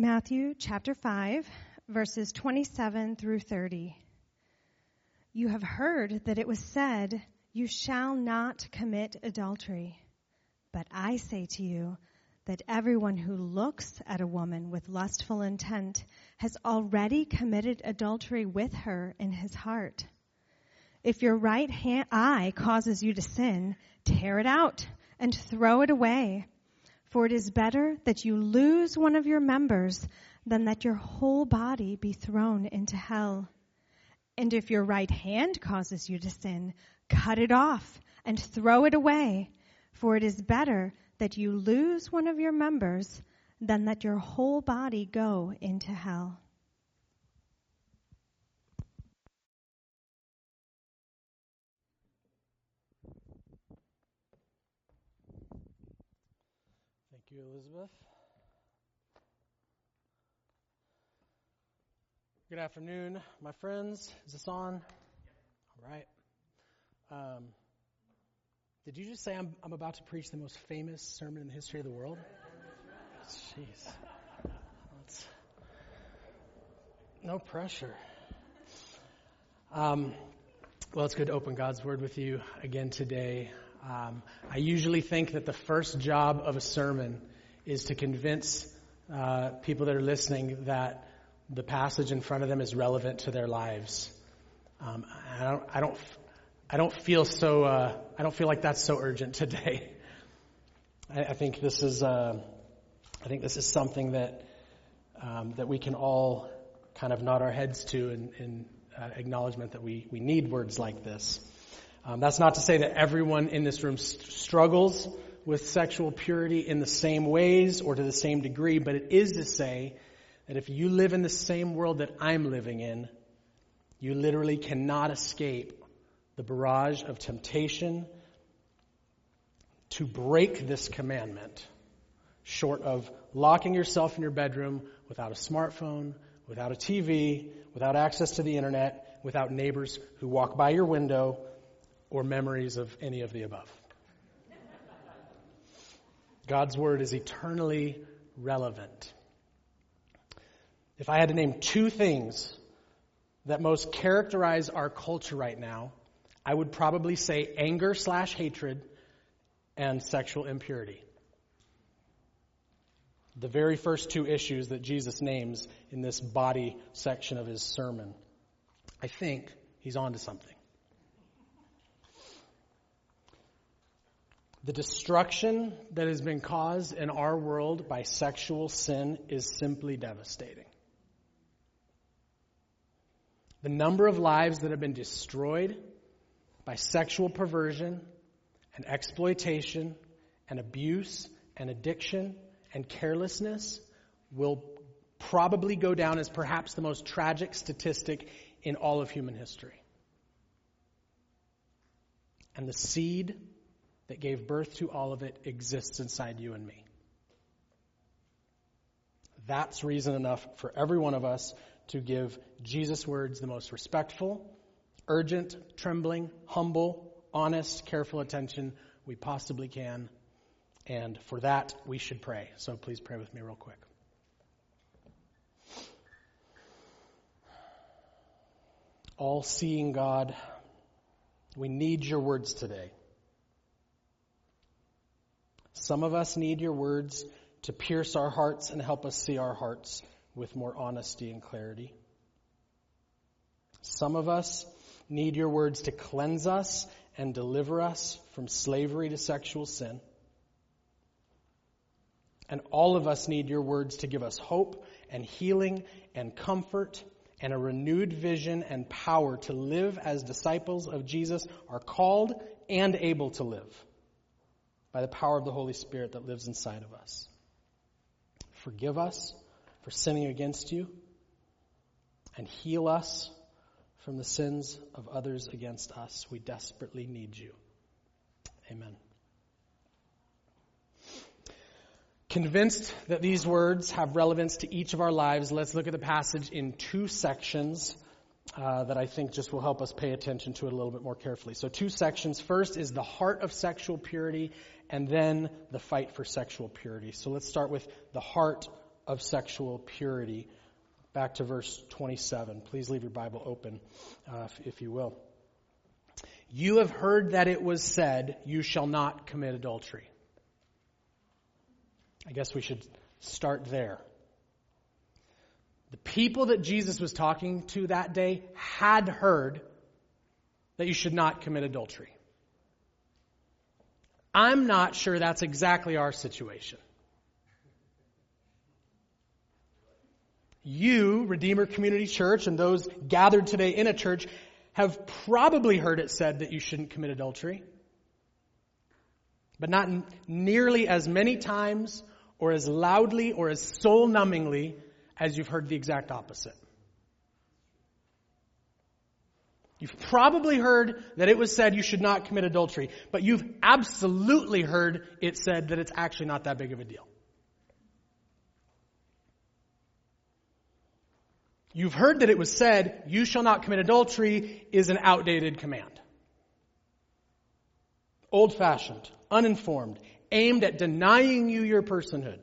Matthew chapter 5, verses 27 through 30. You have heard that it was said, You shall not commit adultery. But I say to you that everyone who looks at a woman with lustful intent has already committed adultery with her in his heart. If your right hand, eye causes you to sin, tear it out and throw it away. For it is better that you lose one of your members than that your whole body be thrown into hell. And if your right hand causes you to sin, cut it off and throw it away. For it is better that you lose one of your members than that your whole body go into hell. You, Elizabeth. Good afternoon, my friends. Is this on? All right. Um, did you just say I'm, I'm about to preach the most famous sermon in the history of the world? Jeez. That's, no pressure. Um, well, it's good to open God's Word with you again today. Um, I usually think that the first job of a sermon is to convince uh, people that are listening that the passage in front of them is relevant to their lives. Um, I don't, I don't, I don't feel so. Uh, I don't feel like that's so urgent today. I, I think this is. Uh, I think this is something that um, that we can all kind of nod our heads to in, in uh, acknowledgement that we we need words like this. Um, that's not to say that everyone in this room st- struggles with sexual purity in the same ways or to the same degree, but it is to say that if you live in the same world that I'm living in, you literally cannot escape the barrage of temptation to break this commandment, short of locking yourself in your bedroom without a smartphone, without a TV, without access to the internet, without neighbors who walk by your window, or memories of any of the above. God's Word is eternally relevant. If I had to name two things that most characterize our culture right now, I would probably say anger slash hatred and sexual impurity. The very first two issues that Jesus names in this body section of his sermon. I think he's on to something. The destruction that has been caused in our world by sexual sin is simply devastating. The number of lives that have been destroyed by sexual perversion and exploitation and abuse and addiction and carelessness will probably go down as perhaps the most tragic statistic in all of human history. And the seed that gave birth to all of it exists inside you and me. That's reason enough for every one of us to give Jesus' words the most respectful, urgent, trembling, humble, honest, careful attention we possibly can. And for that, we should pray. So please pray with me real quick. All seeing God, we need your words today. Some of us need your words to pierce our hearts and help us see our hearts with more honesty and clarity. Some of us need your words to cleanse us and deliver us from slavery to sexual sin. And all of us need your words to give us hope and healing and comfort and a renewed vision and power to live as disciples of Jesus are called and able to live by the power of the Holy Spirit that lives inside of us. Forgive us for sinning against you and heal us from the sins of others against us. We desperately need you. Amen. Convinced that these words have relevance to each of our lives, let's look at the passage in two sections uh, that I think just will help us pay attention to it a little bit more carefully. So, two sections. First is the heart of sexual purity, and then the fight for sexual purity. So, let's start with the heart of sexual purity. Back to verse 27. Please leave your Bible open, uh, if, if you will. You have heard that it was said, You shall not commit adultery. I guess we should start there. The people that Jesus was talking to that day had heard that you should not commit adultery. I'm not sure that's exactly our situation. You, Redeemer Community Church, and those gathered today in a church have probably heard it said that you shouldn't commit adultery, but not nearly as many times or as loudly or as soul numbingly as you've heard the exact opposite. You've probably heard that it was said you should not commit adultery, but you've absolutely heard it said that it's actually not that big of a deal. You've heard that it was said, you shall not commit adultery is an outdated command. Old fashioned, uninformed, aimed at denying you your personhood,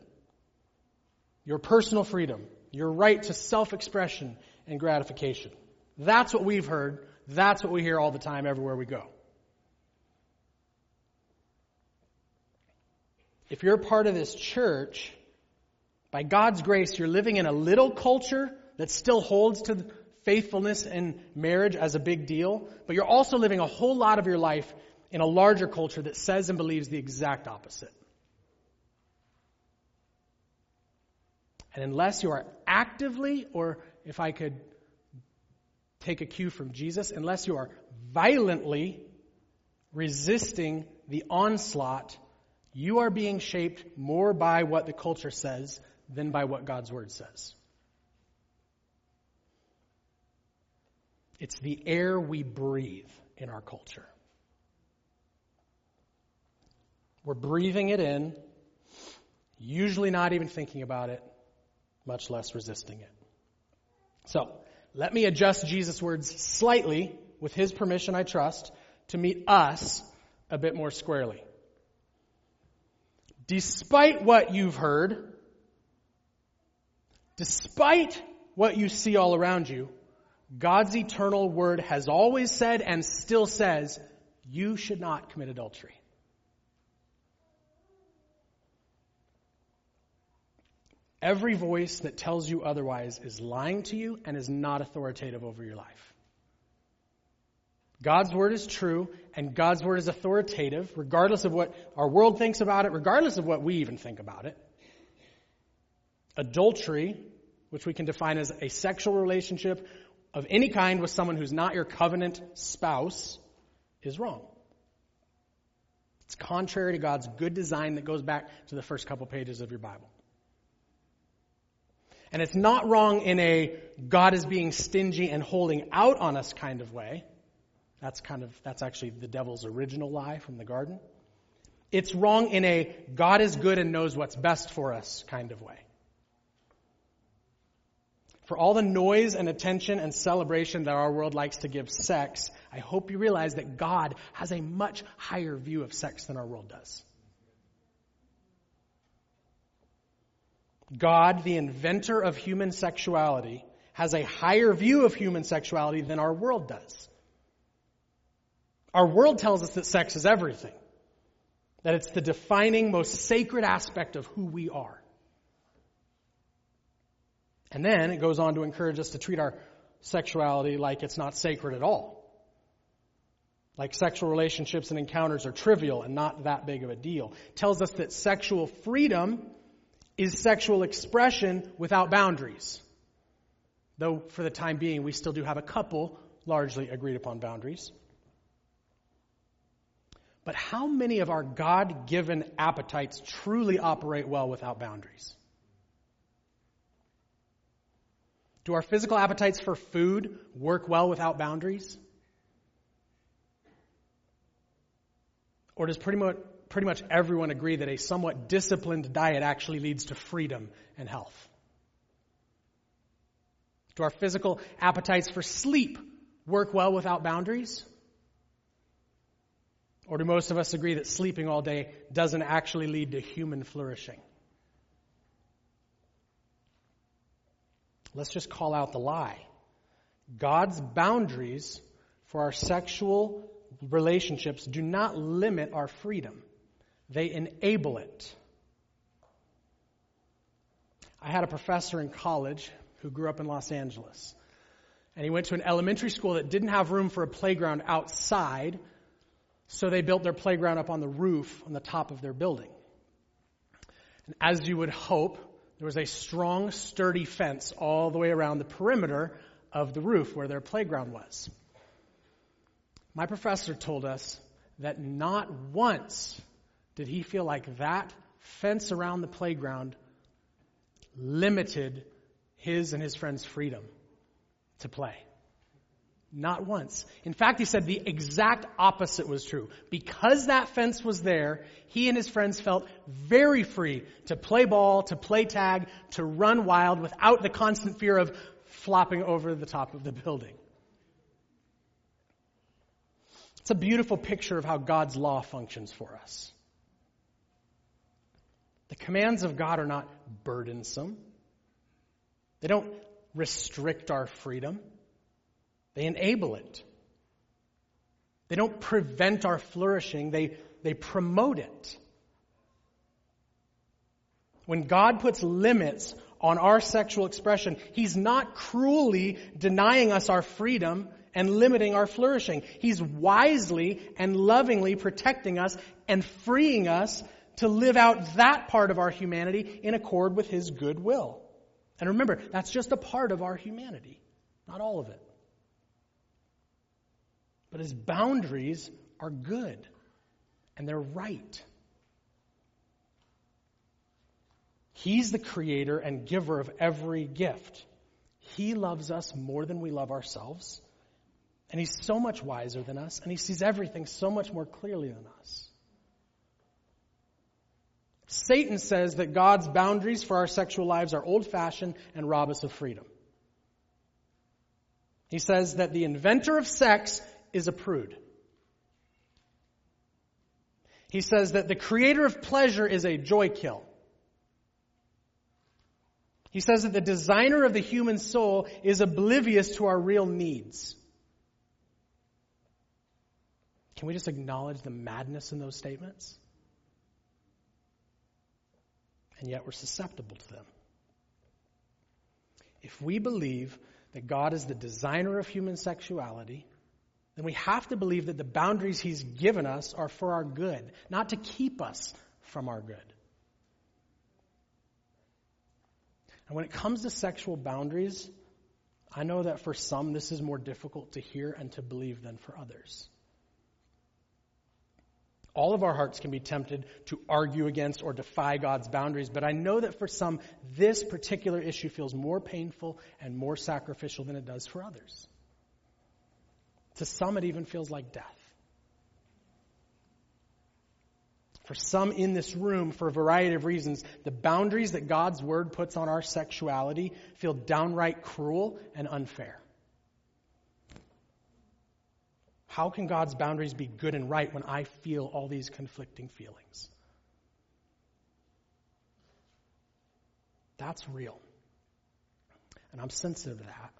your personal freedom, your right to self expression and gratification. That's what we've heard that's what we hear all the time everywhere we go. If you're part of this church, by God's grace, you're living in a little culture that still holds to faithfulness and marriage as a big deal, but you're also living a whole lot of your life in a larger culture that says and believes the exact opposite. And unless you are actively, or if I could take a cue from Jesus, unless you are violently resisting the onslaught, you are being shaped more by what the culture says than by what God's Word says. It's the air we breathe in our culture. We're breathing it in, usually not even thinking about it, much less resisting it. So, let me adjust Jesus' words slightly, with his permission, I trust, to meet us a bit more squarely. Despite what you've heard, despite what you see all around you, God's eternal word has always said and still says, you should not commit adultery. Every voice that tells you otherwise is lying to you and is not authoritative over your life. God's word is true and God's word is authoritative, regardless of what our world thinks about it, regardless of what we even think about it. Adultery, which we can define as a sexual relationship of any kind with someone who's not your covenant spouse, is wrong. It's contrary to God's good design that goes back to the first couple pages of your Bible. And it's not wrong in a God is being stingy and holding out on us kind of way. That's kind of, that's actually the devil's original lie from the garden. It's wrong in a God is good and knows what's best for us kind of way. For all the noise and attention and celebration that our world likes to give sex, I hope you realize that God has a much higher view of sex than our world does. God, the inventor of human sexuality, has a higher view of human sexuality than our world does. Our world tells us that sex is everything, that it's the defining, most sacred aspect of who we are. And then it goes on to encourage us to treat our sexuality like it's not sacred at all. Like sexual relationships and encounters are trivial and not that big of a deal. It tells us that sexual freedom is sexual expression without boundaries. Though for the time being, we still do have a couple largely agreed upon boundaries. But how many of our God given appetites truly operate well without boundaries? Do our physical appetites for food work well without boundaries? Or does pretty much pretty much everyone agree that a somewhat disciplined diet actually leads to freedom and health. Do our physical appetites for sleep work well without boundaries? Or do most of us agree that sleeping all day doesn't actually lead to human flourishing? let's just call out the lie. God's boundaries for our sexual relationships do not limit our freedom, they enable it. I had a professor in college who grew up in Los Angeles. And he went to an elementary school that didn't have room for a playground outside, so they built their playground up on the roof on the top of their building. And as you would hope, there was a strong, sturdy fence all the way around the perimeter of the roof where their playground was. My professor told us that not once did he feel like that fence around the playground limited his and his friends' freedom to play. Not once. In fact, he said the exact opposite was true. Because that fence was there, he and his friends felt very free to play ball, to play tag, to run wild without the constant fear of flopping over the top of the building. It's a beautiful picture of how God's law functions for us. The commands of God are not burdensome. They don't restrict our freedom. They enable it. They don't prevent our flourishing, they, they promote it. When God puts limits on our sexual expression, He's not cruelly denying us our freedom and limiting our flourishing. He's wisely and lovingly protecting us and freeing us to live out that part of our humanity in accord with His good will. And remember, that's just a part of our humanity, not all of it. But His boundaries are good and they're right. He's the creator and giver of every gift. He loves us more than we love ourselves. And he's so much wiser than us, and he sees everything so much more clearly than us. Satan says that God's boundaries for our sexual lives are old fashioned and rob us of freedom. He says that the inventor of sex is a prude. He says that the creator of pleasure is a joy kill. He says that the designer of the human soul is oblivious to our real needs. Can we just acknowledge the madness in those statements? And yet we're susceptible to them. If we believe that God is the designer of human sexuality, then we have to believe that the boundaries He's given us are for our good, not to keep us from our good. And when it comes to sexual boundaries, I know that for some this is more difficult to hear and to believe than for others. All of our hearts can be tempted to argue against or defy God's boundaries, but I know that for some, this particular issue feels more painful and more sacrificial than it does for others. To some, it even feels like death. For some in this room, for a variety of reasons, the boundaries that God's Word puts on our sexuality feel downright cruel and unfair. How can God's boundaries be good and right when I feel all these conflicting feelings? That's real. And I'm sensitive to that.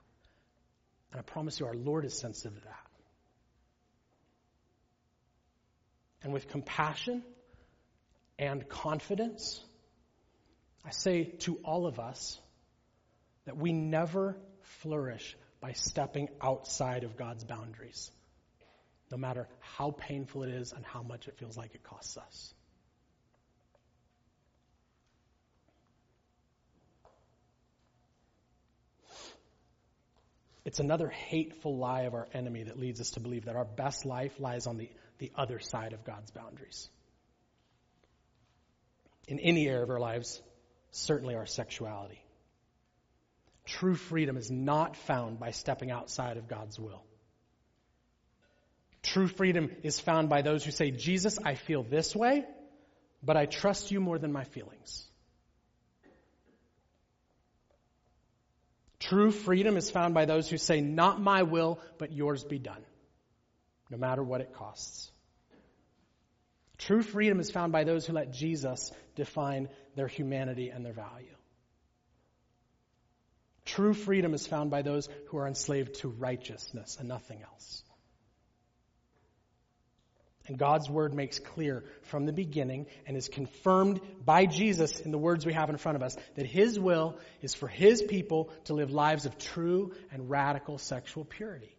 And I promise you, our Lord is sensitive to that. And with compassion and confidence, I say to all of us that we never flourish by stepping outside of God's boundaries no matter how painful it is and how much it feels like it costs us. It's another hateful lie of our enemy that leads us to believe that our best life lies on the, the other side of God's boundaries. In any area of our lives, certainly our sexuality. True freedom is not found by stepping outside of God's will. True freedom is found by those who say, Jesus, I feel this way, but I trust you more than my feelings. True freedom is found by those who say, Not my will, but yours be done, no matter what it costs. True freedom is found by those who let Jesus define their humanity and their value. True freedom is found by those who are enslaved to righteousness and nothing else. And God's word makes clear from the beginning and is confirmed by Jesus in the words we have in front of us that his will is for his people to live lives of true and radical sexual purity.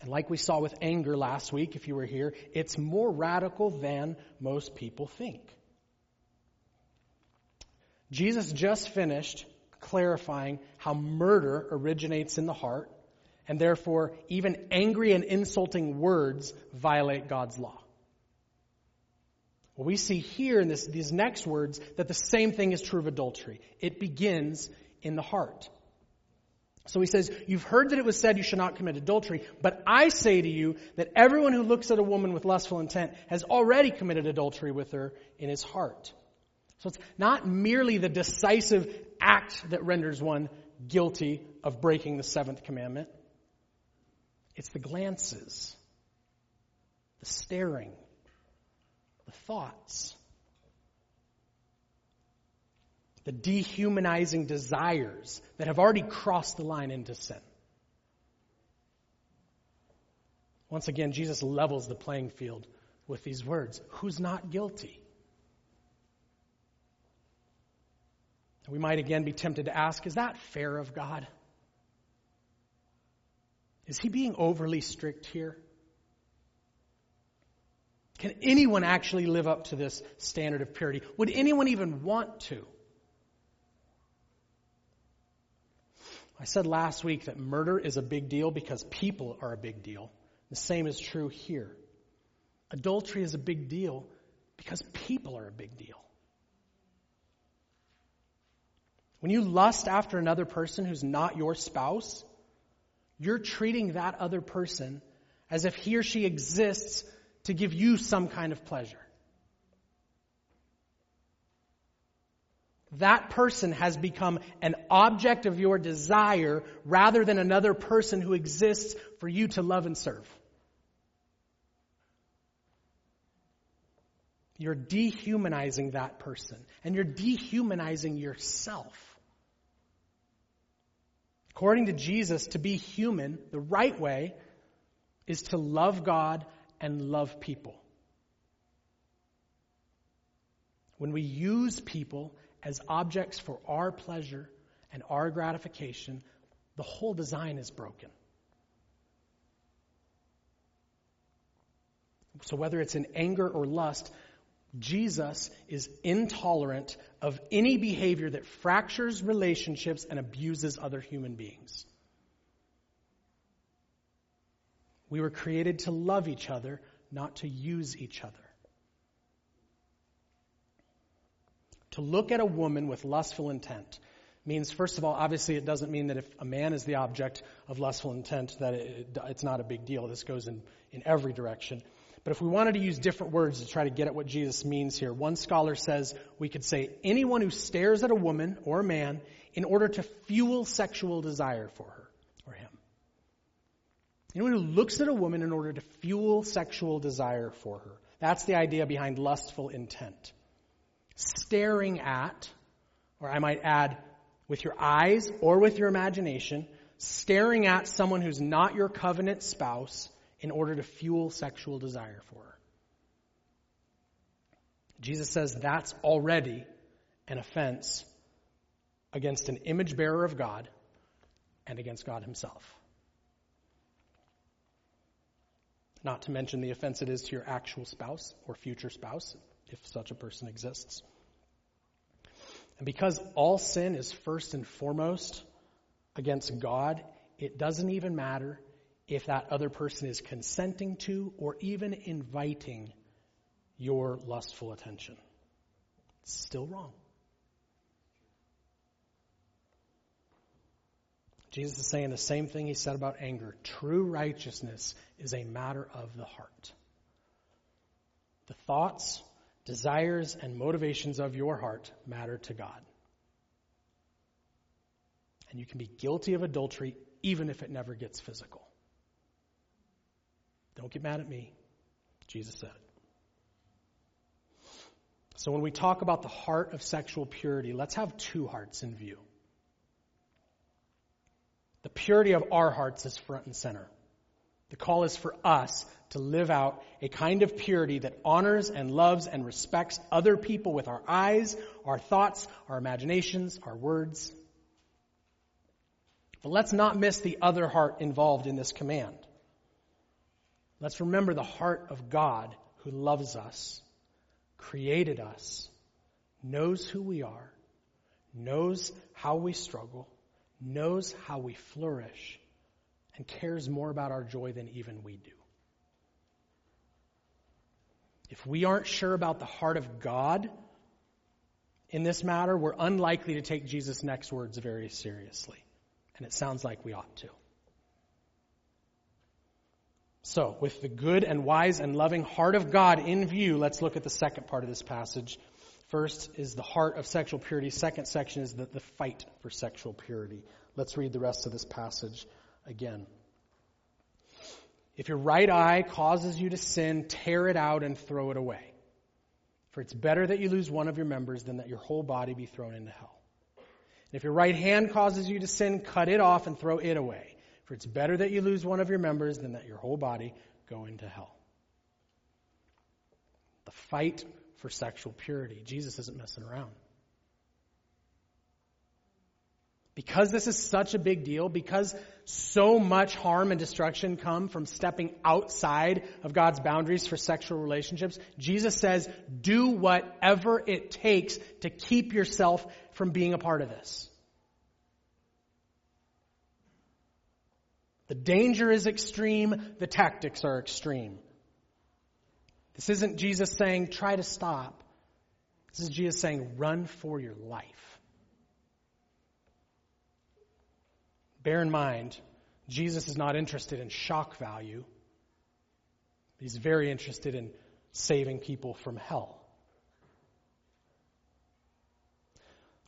And like we saw with anger last week, if you were here, it's more radical than most people think. Jesus just finished clarifying how murder originates in the heart and therefore even angry and insulting words violate God's law. Well, we see here in this, these next words that the same thing is true of adultery. It begins in the heart. So he says, You've heard that it was said you should not commit adultery, but I say to you that everyone who looks at a woman with lustful intent has already committed adultery with her in his heart. So it's not merely the decisive act that renders one guilty of breaking the seventh commandment. It's the glances, the staring, the thoughts, the dehumanizing desires that have already crossed the line into sin. Once again, Jesus levels the playing field with these words Who's not guilty? We might again be tempted to ask Is that fair of God? Is he being overly strict here? Can anyone actually live up to this standard of purity? Would anyone even want to? I said last week that murder is a big deal because people are a big deal. The same is true here. Adultery is a big deal because people are a big deal. When you lust after another person who's not your spouse, you're treating that other person as if he or she exists to give you some kind of pleasure. That person has become an object of your desire rather than another person who exists for you to love and serve. You're dehumanizing that person and you're dehumanizing yourself. According to Jesus, to be human, the right way, is to love God and love people. When we use people as objects for our pleasure and our gratification, the whole design is broken. So, whether it's in anger or lust, Jesus is intolerant of any behavior that fractures relationships and abuses other human beings. We were created to love each other, not to use each other. To look at a woman with lustful intent means, first of all, obviously it doesn't mean that if a man is the object of lustful intent that it, it's not a big deal. This goes in, in every direction. But if we wanted to use different words to try to get at what Jesus means here, one scholar says we could say anyone who stares at a woman or a man in order to fuel sexual desire for her or him. Anyone who looks at a woman in order to fuel sexual desire for her. That's the idea behind lustful intent. Staring at, or I might add, with your eyes or with your imagination, staring at someone who's not your covenant spouse in order to fuel sexual desire for her. Jesus says that's already an offense against an image bearer of God and against God Himself. Not to mention the offense it is to your actual spouse or future spouse, if such a person exists. And because all sin is first and foremost against God, it doesn't even matter if that other person is consenting to or even inviting your lustful attention. It's still wrong. Jesus is saying the same thing he said about anger. True righteousness is a matter of the heart. The thoughts, desires, and motivations of your heart matter to God. And you can be guilty of adultery even if it never gets physical. Don't get mad at me. Jesus said it. So when we talk about the heart of sexual purity, let's have two hearts in view. The purity of our hearts is front and center. The call is for us to live out a kind of purity that honors and loves and respects other people with our eyes, our thoughts, our imaginations, our words. But let's not miss the other heart involved in this command. Let's remember the heart of God who loves us, created us, knows who we are, knows how we struggle, knows how we flourish, and cares more about our joy than even we do. If we aren't sure about the heart of God in this matter, we're unlikely to take Jesus' next words very seriously. And it sounds like we ought to. So, with the good and wise and loving heart of God in view, let's look at the second part of this passage. First is the heart of sexual purity. Second section is the, the fight for sexual purity. Let's read the rest of this passage again. If your right eye causes you to sin, tear it out and throw it away. For it's better that you lose one of your members than that your whole body be thrown into hell. And if your right hand causes you to sin, cut it off and throw it away. For it's better that you lose one of your members than that your whole body go into hell. The fight for sexual purity. Jesus isn't messing around. Because this is such a big deal, because so much harm and destruction come from stepping outside of God's boundaries for sexual relationships, Jesus says, do whatever it takes to keep yourself from being a part of this. The danger is extreme, the tactics are extreme. This isn't Jesus saying, try to stop. This is Jesus saying, run for your life. Bear in mind, Jesus is not interested in shock value. He's very interested in saving people from hell.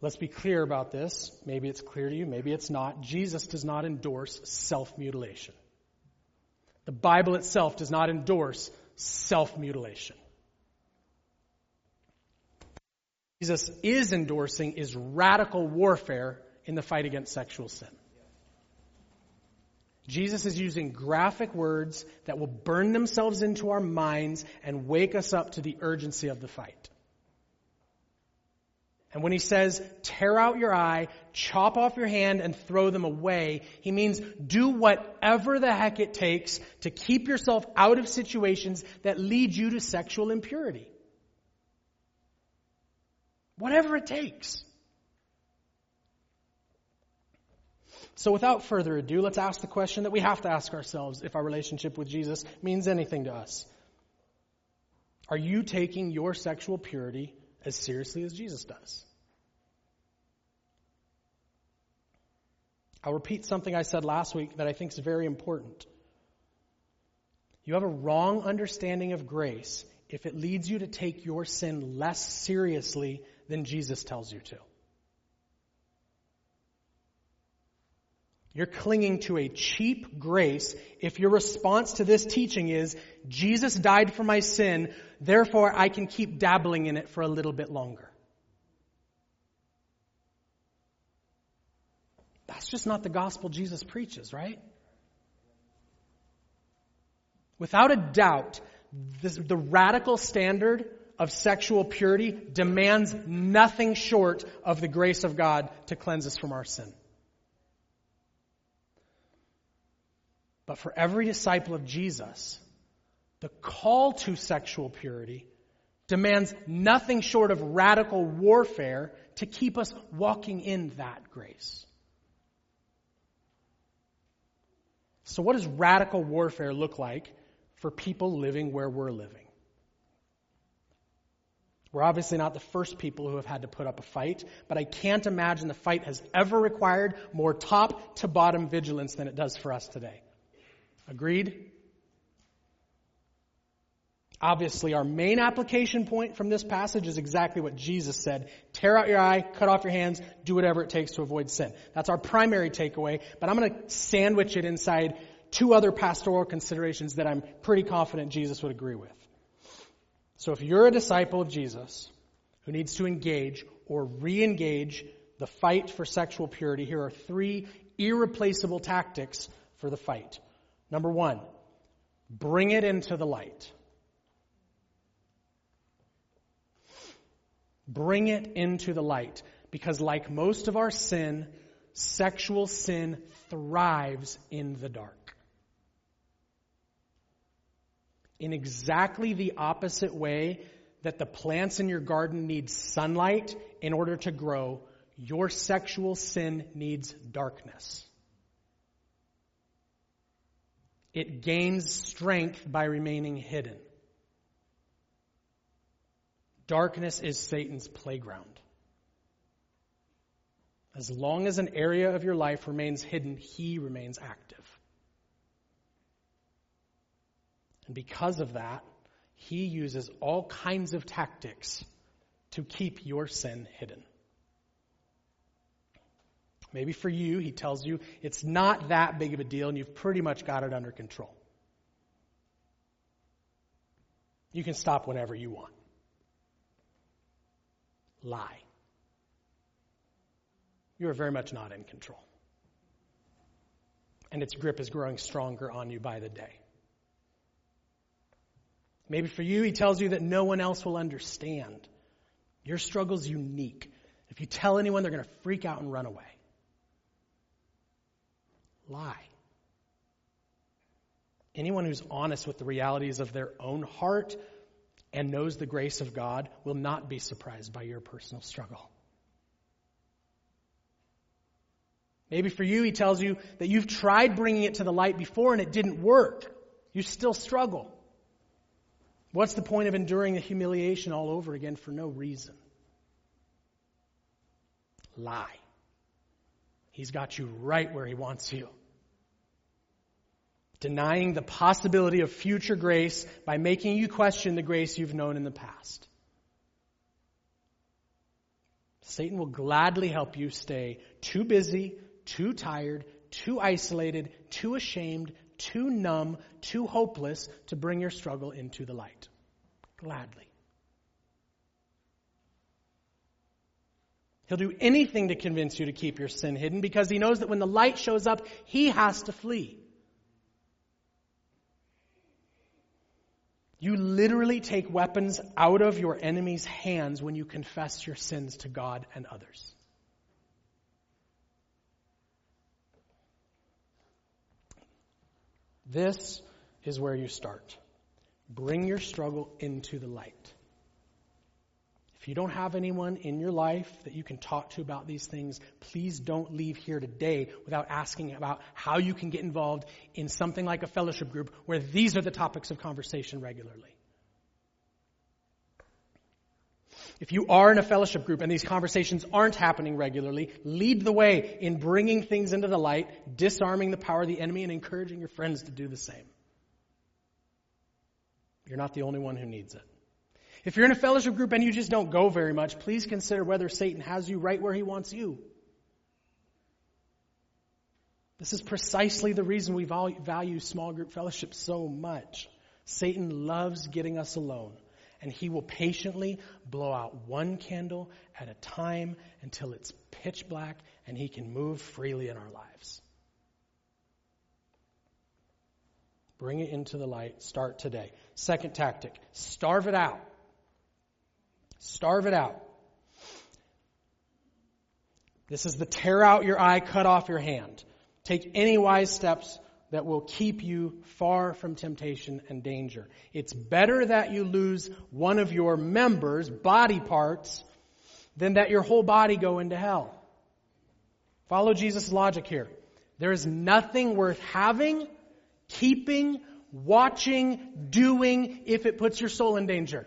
Let's be clear about this. Maybe it's clear to you, maybe it's not. Jesus does not endorse self mutilation. The Bible itself does not endorse self mutilation. Jesus is endorsing is radical warfare in the fight against sexual sin. Jesus is using graphic words that will burn themselves into our minds and wake us up to the urgency of the fight. And when he says, tear out your eye, chop off your hand, and throw them away, he means do whatever the heck it takes to keep yourself out of situations that lead you to sexual impurity. Whatever it takes. So without further ado, let's ask the question that we have to ask ourselves if our relationship with Jesus means anything to us. Are you taking your sexual purity as seriously as Jesus does? I'll repeat something I said last week that I think is very important. You have a wrong understanding of grace if it leads you to take your sin less seriously than Jesus tells you to. You're clinging to a cheap grace if your response to this teaching is, Jesus died for my sin, therefore I can keep dabbling in it for a little bit longer. That's just not the gospel Jesus preaches, right? Without a doubt, this, the radical standard of sexual purity demands nothing short of the grace of God to cleanse us from our sin. But for every disciple of Jesus, the call to sexual purity demands nothing short of radical warfare to keep us walking in that grace. So, what does radical warfare look like for people living where we're living? We're obviously not the first people who have had to put up a fight, but I can't imagine the fight has ever required more top to bottom vigilance than it does for us today. Agreed? Obviously, our main application point from this passage is exactly what Jesus said. Tear out your eye, cut off your hands, do whatever it takes to avoid sin. That's our primary takeaway, but I'm going to sandwich it inside two other pastoral considerations that I'm pretty confident Jesus would agree with. So if you're a disciple of Jesus, who needs to engage or re engage the fight for sexual purity, here are three irreplaceable tactics for the fight. Number one, bring it into the light. Bring it into the light. Because, like most of our sin, sexual sin thrives in the dark. In exactly the opposite way that the plants in your garden need sunlight in order to grow, your sexual sin needs darkness. It gains strength by remaining hidden. Darkness is Satan's playground. As long as an area of your life remains hidden, he remains active. And because of that, he uses all kinds of tactics to keep your sin hidden. Maybe for you, he tells you it's not that big of a deal and you've pretty much got it under control. You can stop whenever you want. Lie. You are very much not in control. And its grip is growing stronger on you by the day. Maybe for you, he tells you that no one else will understand. Your struggle's unique. If you tell anyone, they're going to freak out and run away. Lie. Anyone who's honest with the realities of their own heart and knows the grace of God will not be surprised by your personal struggle. Maybe for you, he tells you that you've tried bringing it to the light before and it didn't work. You still struggle. What's the point of enduring the humiliation all over again for no reason? Lie. He's got you right where he wants you. Denying the possibility of future grace by making you question the grace you've known in the past. Satan will gladly help you stay too busy, too tired, too isolated, too ashamed, too numb, too hopeless to bring your struggle into the light. Gladly. He'll do anything to convince you to keep your sin hidden because he knows that when the light shows up, he has to flee. You literally take weapons out of your enemy's hands when you confess your sins to God and others. This is where you start. Bring your struggle into the light. If you don't have anyone in your life that you can talk to about these things, please don't leave here today without asking about how you can get involved in something like a fellowship group where these are the topics of conversation regularly. If you are in a fellowship group and these conversations aren't happening regularly, lead the way in bringing things into the light, disarming the power of the enemy, and encouraging your friends to do the same. You're not the only one who needs it. If you're in a fellowship group and you just don't go very much, please consider whether Satan has you right where he wants you. This is precisely the reason we value small group fellowship so much. Satan loves getting us alone and he will patiently blow out one candle at a time until it's pitch black and he can move freely in our lives. Bring it into the light. Start today. Second tactic starve it out. Starve it out. This is the tear out your eye, cut off your hand. Take any wise steps that will keep you far from temptation and danger. It's better that you lose one of your members, body parts, than that your whole body go into hell. Follow Jesus' logic here. There is nothing worth having, keeping, watching, doing if it puts your soul in danger.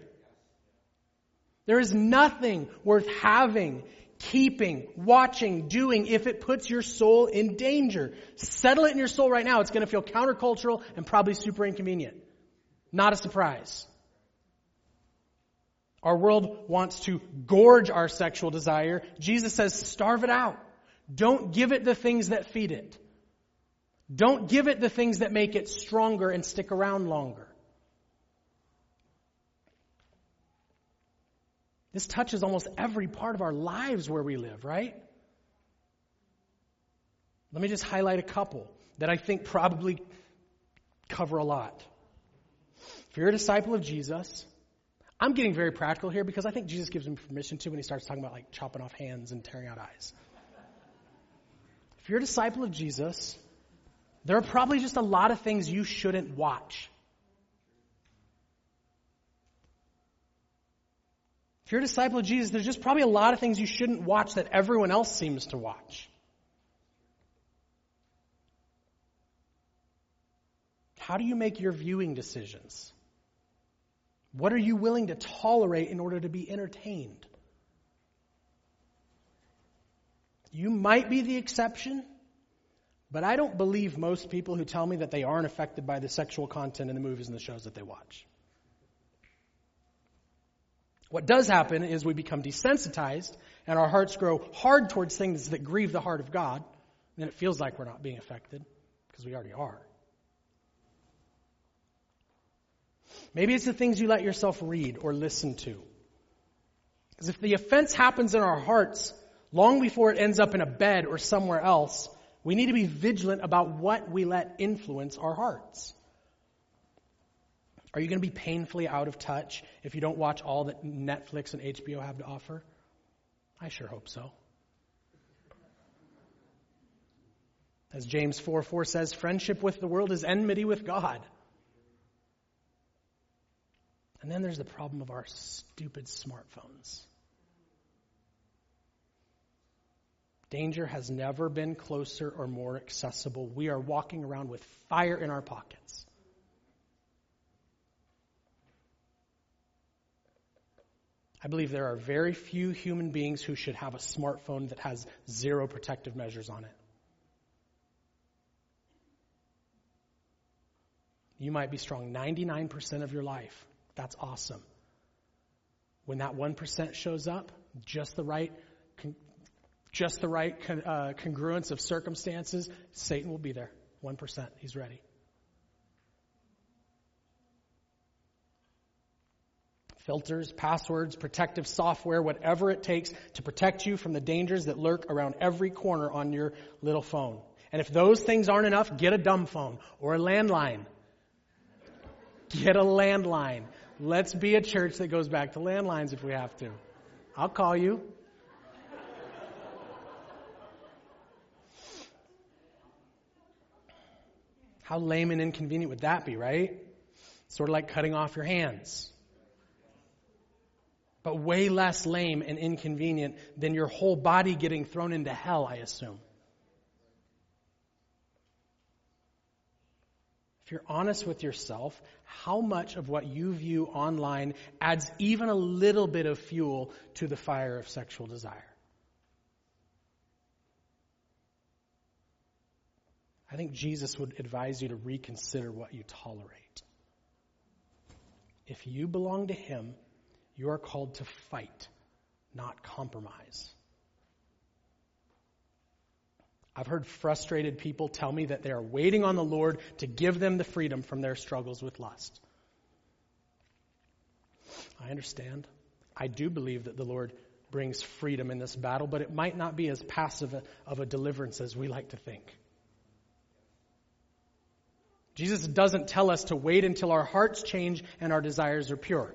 There is nothing worth having, keeping, watching, doing if it puts your soul in danger. Settle it in your soul right now. It's going to feel countercultural and probably super inconvenient. Not a surprise. Our world wants to gorge our sexual desire. Jesus says, starve it out. Don't give it the things that feed it. Don't give it the things that make it stronger and stick around longer. This touches almost every part of our lives where we live, right? Let me just highlight a couple that I think probably cover a lot. If you're a disciple of Jesus, I'm getting very practical here because I think Jesus gives him permission to when he starts talking about like chopping off hands and tearing out eyes. If you're a disciple of Jesus, there are probably just a lot of things you shouldn't watch. You're a disciple of Jesus, there's just probably a lot of things you shouldn't watch that everyone else seems to watch. How do you make your viewing decisions? What are you willing to tolerate in order to be entertained? You might be the exception, but I don't believe most people who tell me that they aren't affected by the sexual content in the movies and the shows that they watch. What does happen is we become desensitized and our hearts grow hard towards things that grieve the heart of God. And then it feels like we're not being affected because we already are. Maybe it's the things you let yourself read or listen to. Because if the offense happens in our hearts long before it ends up in a bed or somewhere else, we need to be vigilant about what we let influence our hearts. Are you going to be painfully out of touch if you don't watch all that Netflix and HBO have to offer? I sure hope so. As James 4 4 says, friendship with the world is enmity with God. And then there's the problem of our stupid smartphones. Danger has never been closer or more accessible. We are walking around with fire in our pockets. I believe there are very few human beings who should have a smartphone that has zero protective measures on it. You might be strong 99% of your life. That's awesome. When that 1% shows up, just the right, just the right uh, congruence of circumstances, Satan will be there. 1%. He's ready. Filters, passwords, protective software, whatever it takes to protect you from the dangers that lurk around every corner on your little phone. And if those things aren't enough, get a dumb phone or a landline. Get a landline. Let's be a church that goes back to landlines if we have to. I'll call you. How lame and inconvenient would that be, right? Sort of like cutting off your hands. But way less lame and inconvenient than your whole body getting thrown into hell, I assume. If you're honest with yourself, how much of what you view online adds even a little bit of fuel to the fire of sexual desire? I think Jesus would advise you to reconsider what you tolerate. If you belong to Him, you are called to fight, not compromise. I've heard frustrated people tell me that they are waiting on the Lord to give them the freedom from their struggles with lust. I understand. I do believe that the Lord brings freedom in this battle, but it might not be as passive of a deliverance as we like to think. Jesus doesn't tell us to wait until our hearts change and our desires are pure.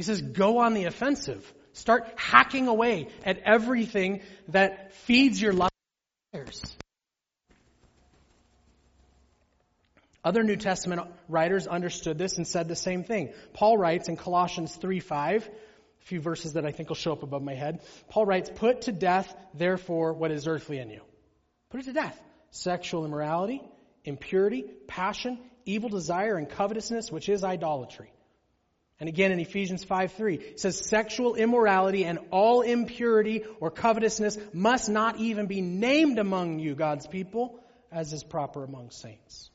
He says, go on the offensive. Start hacking away at everything that feeds your lust Other New Testament writers understood this and said the same thing. Paul writes in Colossians 3 5, a few verses that I think will show up above my head. Paul writes, Put to death, therefore, what is earthly in you. Put it to death. Sexual immorality, impurity, passion, evil desire, and covetousness, which is idolatry. And again in Ephesians 5 3, it says, Sexual immorality and all impurity or covetousness must not even be named among you, God's people, as is proper among saints.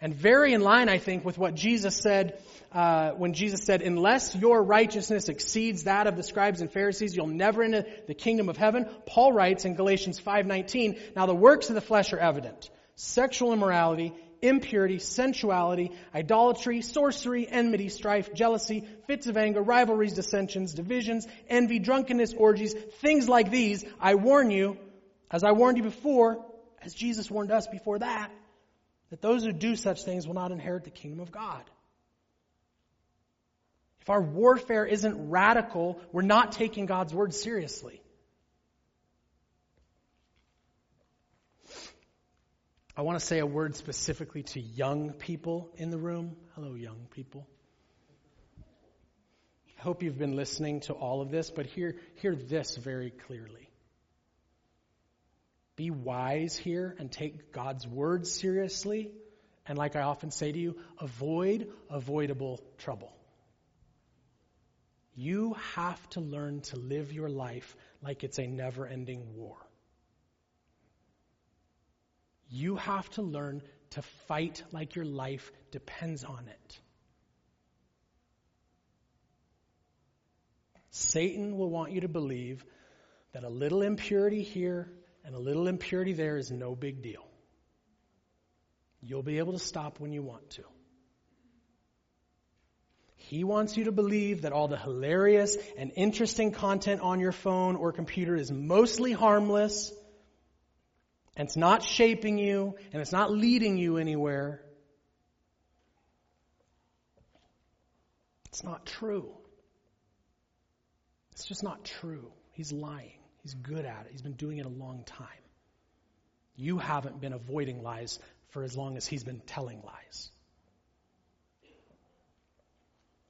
And very in line, I think, with what Jesus said uh, when Jesus said, "Unless your righteousness exceeds that of the scribes and Pharisees, you'll never enter the kingdom of heaven." Paul writes in Galatians 5:19, "Now the works of the flesh are evident: sexual immorality, impurity, sensuality, idolatry, sorcery, enmity, strife, jealousy, fits of anger, rivalries, dissensions, divisions, envy, drunkenness, orgies, things like these. I warn you, as I warned you before, as Jesus warned us before that, that those who do such things will not inherit the kingdom of God. If our warfare isn't radical, we're not taking God's word seriously. I want to say a word specifically to young people in the room. Hello, young people. I hope you've been listening to all of this, but hear, hear this very clearly. Be wise here and take God's word seriously. And like I often say to you, avoid avoidable trouble. You have to learn to live your life like it's a never ending war. You have to learn to fight like your life depends on it. Satan will want you to believe that a little impurity here and a little impurity there is no big deal. You'll be able to stop when you want to. He wants you to believe that all the hilarious and interesting content on your phone or computer is mostly harmless and it's not shaping you, and it's not leading you anywhere. It's not true. It's just not true. He's lying. He's good at it. He's been doing it a long time. You haven't been avoiding lies for as long as he's been telling lies.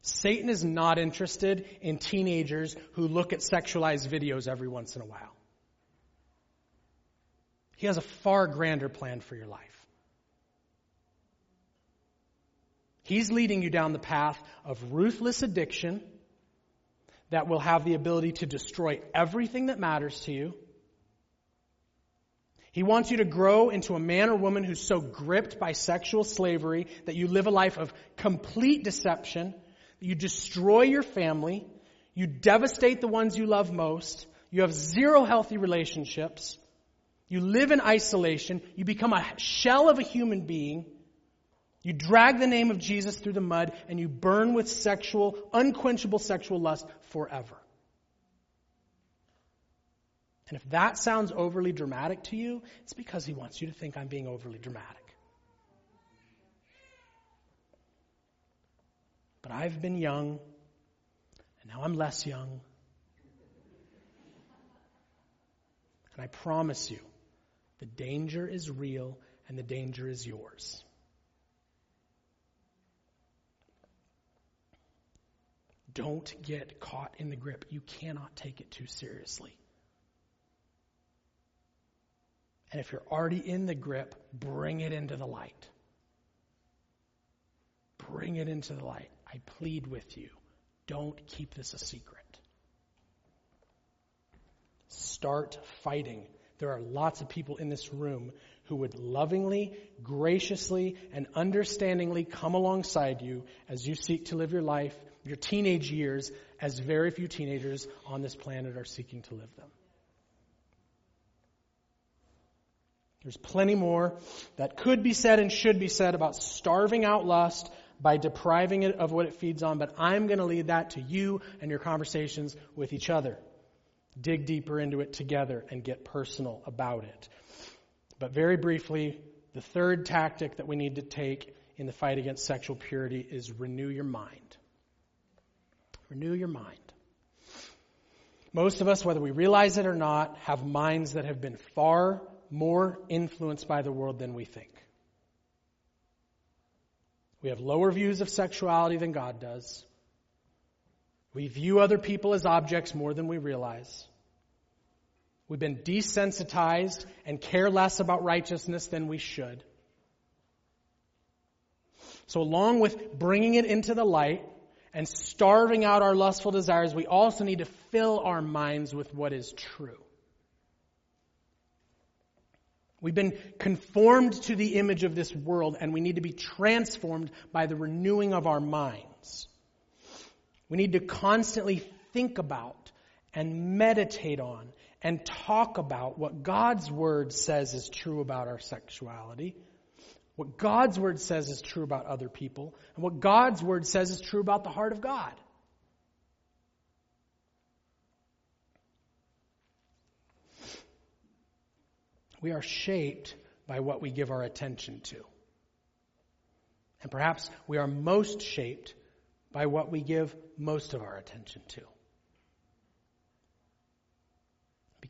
Satan is not interested in teenagers who look at sexualized videos every once in a while. He has a far grander plan for your life. He's leading you down the path of ruthless addiction that will have the ability to destroy everything that matters to you. He wants you to grow into a man or woman who's so gripped by sexual slavery that you live a life of complete deception, you destroy your family, you devastate the ones you love most, you have zero healthy relationships, you live in isolation. You become a shell of a human being. You drag the name of Jesus through the mud and you burn with sexual, unquenchable sexual lust forever. And if that sounds overly dramatic to you, it's because he wants you to think I'm being overly dramatic. But I've been young, and now I'm less young. And I promise you, the danger is real and the danger is yours. Don't get caught in the grip. You cannot take it too seriously. And if you're already in the grip, bring it into the light. Bring it into the light. I plead with you. Don't keep this a secret. Start fighting there are lots of people in this room who would lovingly, graciously, and understandingly come alongside you as you seek to live your life, your teenage years, as very few teenagers on this planet are seeking to live them. There's plenty more that could be said and should be said about starving out lust by depriving it of what it feeds on, but I'm going to leave that to you and your conversations with each other dig deeper into it together and get personal about it. But very briefly, the third tactic that we need to take in the fight against sexual purity is renew your mind. Renew your mind. Most of us, whether we realize it or not, have minds that have been far more influenced by the world than we think. We have lower views of sexuality than God does. We view other people as objects more than we realize. We've been desensitized and care less about righteousness than we should. So along with bringing it into the light and starving out our lustful desires, we also need to fill our minds with what is true. We've been conformed to the image of this world and we need to be transformed by the renewing of our minds. We need to constantly think about and meditate on and talk about what God's Word says is true about our sexuality, What God's word says is true about other people, and what God's word says is true about the heart of God. We are shaped by what we give our attention to. And perhaps we are most shaped by what we give most of our attention to.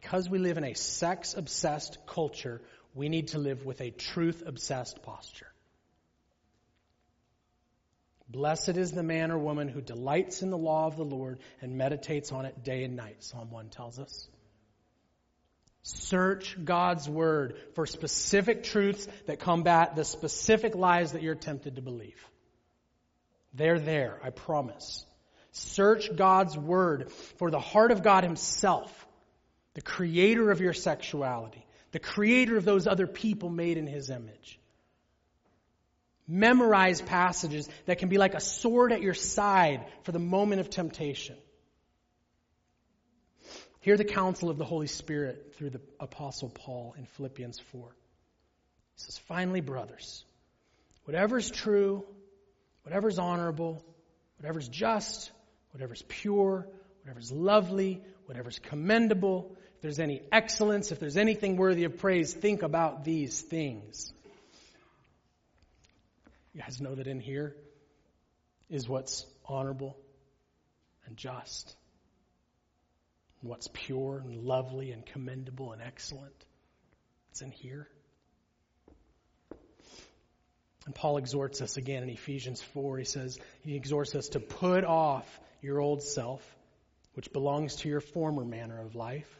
Because we live in a sex obsessed culture, we need to live with a truth obsessed posture. Blessed is the man or woman who delights in the law of the Lord and meditates on it day and night, Psalm 1 tells us. Search God's word for specific truths that combat the specific lies that you're tempted to believe. They're there, I promise. Search God's word for the heart of God himself, the creator of your sexuality, the creator of those other people made in his image. Memorize passages that can be like a sword at your side for the moment of temptation. Hear the counsel of the Holy Spirit through the Apostle Paul in Philippians 4. He says, Finally, brothers, whatever's true, whatever's honorable, whatever's just, whatever's pure, whatever's lovely, whatever's commendable, if there's any excellence, if there's anything worthy of praise, think about these things. You guys know that in here is what's honorable and just what's pure and lovely and commendable and excellent. It's in here. And Paul exhorts us again in Ephesians 4. He says, he exhorts us to put off your old self, which belongs to your former manner of life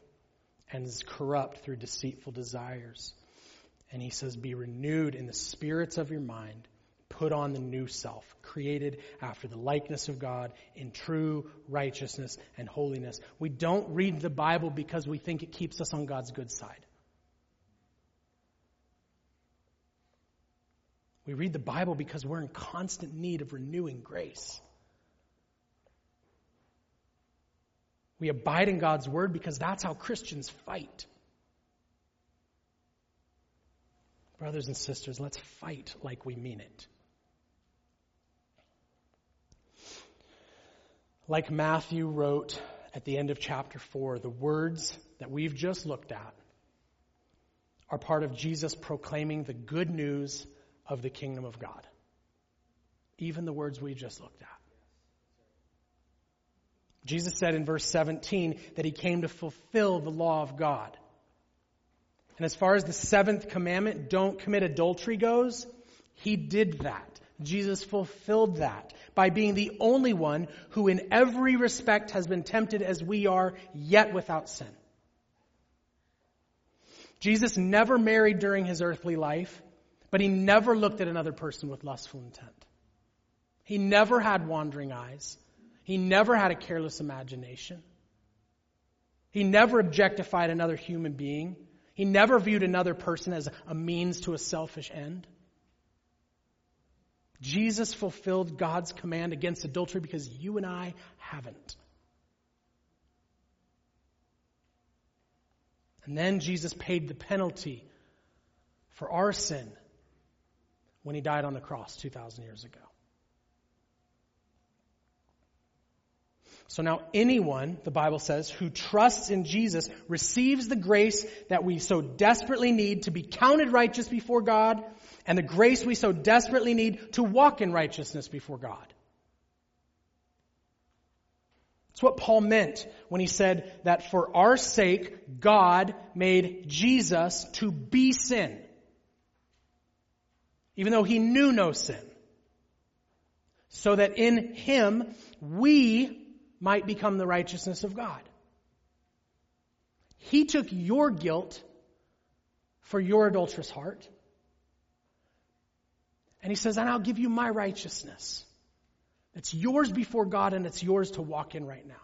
and is corrupt through deceitful desires. And he says, be renewed in the spirits of your mind put on the new self, created after the likeness of God in true righteousness and holiness. We don't read the Bible because we think it keeps us on God's good side. We read the Bible because we're in constant need of renewing grace. We abide in God's word because that's how Christians fight. Brothers and sisters, let's fight like we mean it. Like Matthew wrote at the end of chapter 4, the words that we've just looked at are part of Jesus proclaiming the good news of the kingdom of God. Even the words we just looked at. Jesus said in verse 17 that he came to fulfill the law of God. And as far as the seventh commandment, don't commit adultery goes, he did that. Jesus fulfilled that by being the only one who in every respect has been tempted as we are, yet without sin. Jesus never married during his earthly life, but he never looked at another person with lustful intent. He never had wandering eyes. He never had a careless imagination. He never objectified another human being. He never viewed another person as a means to a selfish end. Jesus fulfilled God's command against adultery because you and I haven't. And then Jesus paid the penalty for our sin when he died on the cross 2,000 years ago. So now anyone, the Bible says, who trusts in Jesus receives the grace that we so desperately need to be counted righteous before God and the grace we so desperately need to walk in righteousness before God. It's what Paul meant when he said that for our sake, God made Jesus to be sin. Even though he knew no sin. So that in him, we might become the righteousness of God. He took your guilt for your adulterous heart. And he says, and I'll give you my righteousness. It's yours before God and it's yours to walk in right now.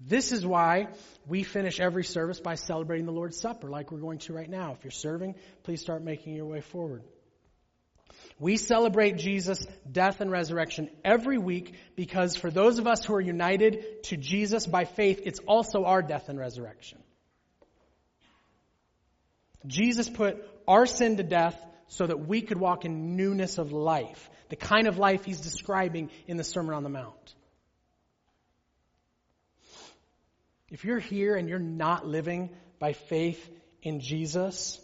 This is why we finish every service by celebrating the Lord's Supper like we're going to right now. If you're serving, please start making your way forward. We celebrate Jesus' death and resurrection every week because for those of us who are united to Jesus by faith, it's also our death and resurrection. Jesus put our sin to death so that we could walk in newness of life, the kind of life he's describing in the Sermon on the Mount. If you're here and you're not living by faith in Jesus,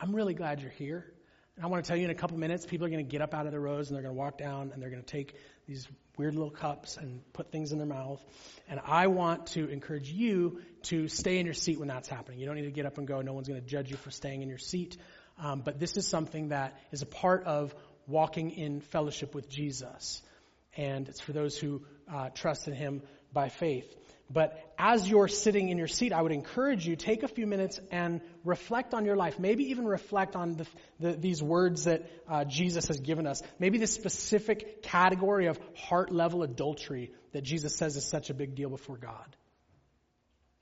I'm really glad you're here. And I want to tell you in a couple minutes, people are going to get up out of their rows and they're going to walk down and they're going to take these weird little cups and put things in their mouth. And I want to encourage you to stay in your seat when that's happening. You don't need to get up and go. No one's going to judge you for staying in your seat. Um, but this is something that is a part of walking in fellowship with Jesus. And it's for those who uh, trust in Him by faith. But as you're sitting in your seat, I would encourage you take a few minutes and reflect on your life. Maybe even reflect on the, the, these words that uh, Jesus has given us. Maybe the specific category of heart level adultery that Jesus says is such a big deal before God.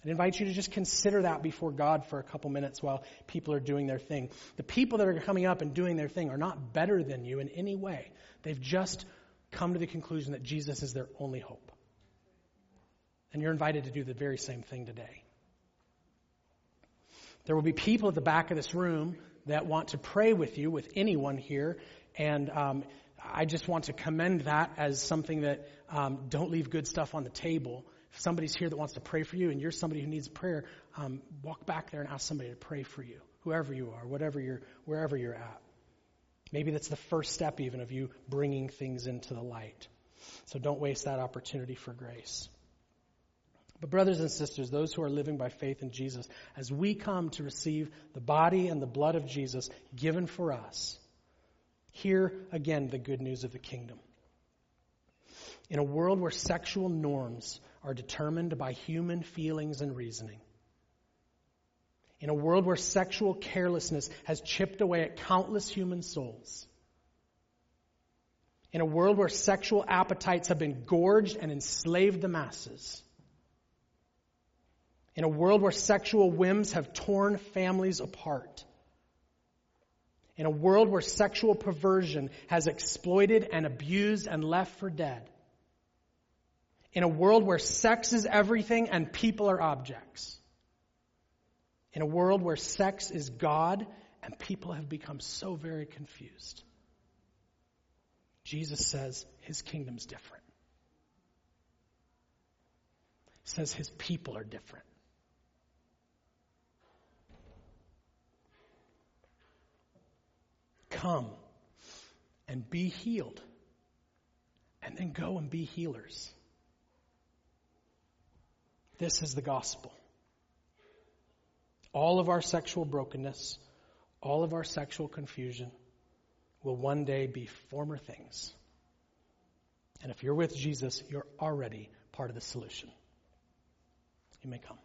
i invite you to just consider that before God for a couple minutes while people are doing their thing. The people that are coming up and doing their thing are not better than you in any way. They've just come to the conclusion that Jesus is their only hope. And you're invited to do the very same thing today. There will be people at the back of this room that want to pray with you, with anyone here. And um, I just want to commend that as something that um, don't leave good stuff on the table. If somebody's here that wants to pray for you and you're somebody who needs prayer, um, walk back there and ask somebody to pray for you, whoever you are, whatever you're, wherever you're at. Maybe that's the first step even of you bringing things into the light. So don't waste that opportunity for grace. But, brothers and sisters, those who are living by faith in Jesus, as we come to receive the body and the blood of Jesus given for us, hear again the good news of the kingdom. In a world where sexual norms are determined by human feelings and reasoning, in a world where sexual carelessness has chipped away at countless human souls, in a world where sexual appetites have been gorged and enslaved the masses, in a world where sexual whims have torn families apart. In a world where sexual perversion has exploited and abused and left for dead. In a world where sex is everything and people are objects. In a world where sex is God and people have become so very confused. Jesus says his kingdom's different. He says his people are different. Come and be healed. And then go and be healers. This is the gospel. All of our sexual brokenness, all of our sexual confusion will one day be former things. And if you're with Jesus, you're already part of the solution. You may come.